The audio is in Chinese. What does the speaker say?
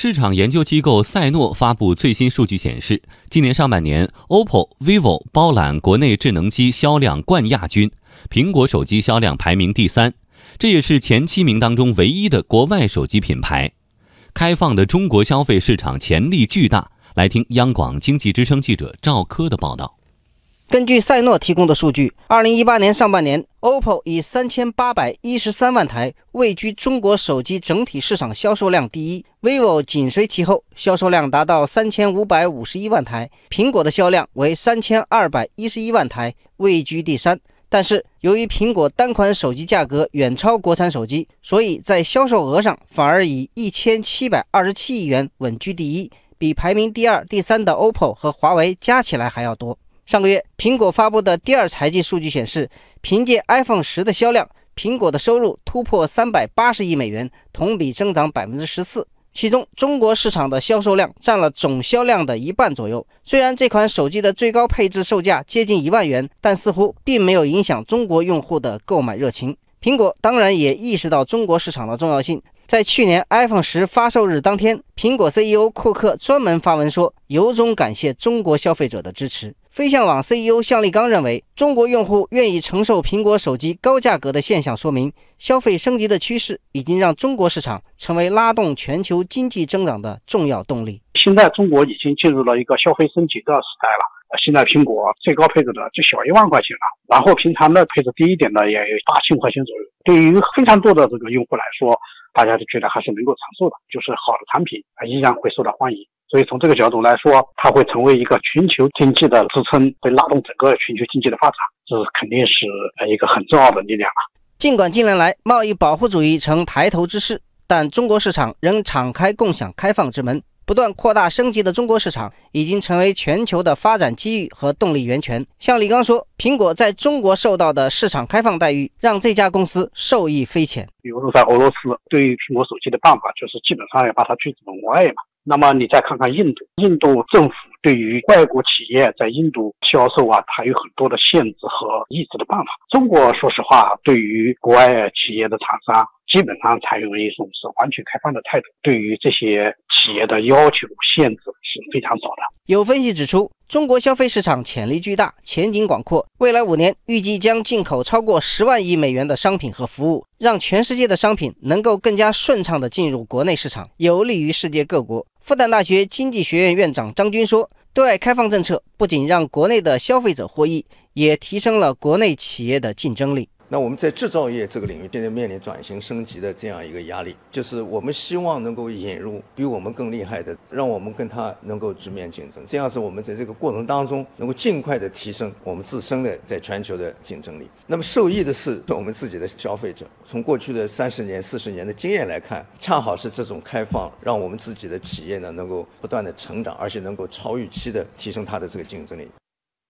市场研究机构赛诺发布最新数据显示，今年上半年，OPPO、vivo 包揽国内智能机销量冠亚军，苹果手机销量排名第三，这也是前七名当中唯一的国外手机品牌。开放的中国消费市场潜力巨大。来听央广经济之声记者赵科的报道。根据赛诺提供的数据，二零一八年上半年，OPPO 以三千八百一十三万台位居中国手机整体市场销售量第一，vivo 紧随其后，销售量达到三千五百五十一万台，苹果的销量为三千二百一十一万台，位居第三。但是，由于苹果单款手机价格远超国产手机，所以在销售额上反而以一千七百二十七亿元稳居第一。比排名第二、第三的 OPPO 和华为加起来还要多。上个月，苹果发布的第二财季数据显示，凭借 iPhone 十的销量，苹果的收入突破三百八十亿美元，同比增长百分之十四。其中，中国市场的销售量占了总销量的一半左右。虽然这款手机的最高配置售价接近一万元，但似乎并没有影响中国用户的购买热情。苹果当然也意识到中国市场的重要性。在去年 iPhone 十发售日当天，苹果 CEO 库克专门发文说，由衷感谢中国消费者的支持。飞象网 CEO 向立刚认为，中国用户愿意承受苹果手机高价格的现象，说明消费升级的趋势已经让中国市场成为拉动全球经济增长的重要动力。现在中国已经进入了一个消费升级的时代了。现在苹果最高配置的就小一万块钱了，然后平常的配置低一点的也有八千块钱左右。对于非常多的这个用户来说，大家都觉得还是能够承受的，就是好的产品，依然会受到欢迎。所以从这个角度来说，它会成为一个全球经济的支撑，会拉动整个全球经济的发展，这肯定是呃一个很重要的力量啊。尽管近年来贸易保护主义成抬头之势，但中国市场仍敞开共享开放之门。不断扩大升级的中国市场，已经成为全球的发展机遇和动力源泉。像李刚说，苹果在中国受到的市场开放待遇，让这家公司受益匪浅。比如说，在俄罗斯，对于苹果手机的办法，就是基本上要把它拒之门外嘛。那么你再看看印度，印度政府对于外国企业在印度销售啊，它有很多的限制和抑制的办法。中国说实话，对于国外企业的厂商，基本上采用了一种是完全开放的态度，对于这些企业的要求限制是非常少的。有分析指出，中国消费市场潜力巨大，前景广阔，未来五年预计将进口超过十万亿美元的商品和服务，让全世界的商品能够更加顺畅地进入国内市场，有利于世界各国。复旦大学经济学院院长张军说：“对外开放政策不仅让国内的消费者获益，也提升了国内企业的竞争力。”那我们在制造业这个领域，现在面临转型升级的这样一个压力，就是我们希望能够引入比我们更厉害的，让我们跟他能够直面竞争。这样是我们在这个过程当中能够尽快的提升我们自身的在全球的竞争力。那么受益的是我们自己的消费者。从过去的三十年、四十年的经验来看，恰好是这种开放，让我们自己的企业呢能够不断的成长，而且能够超预期的提升它的这个竞争力。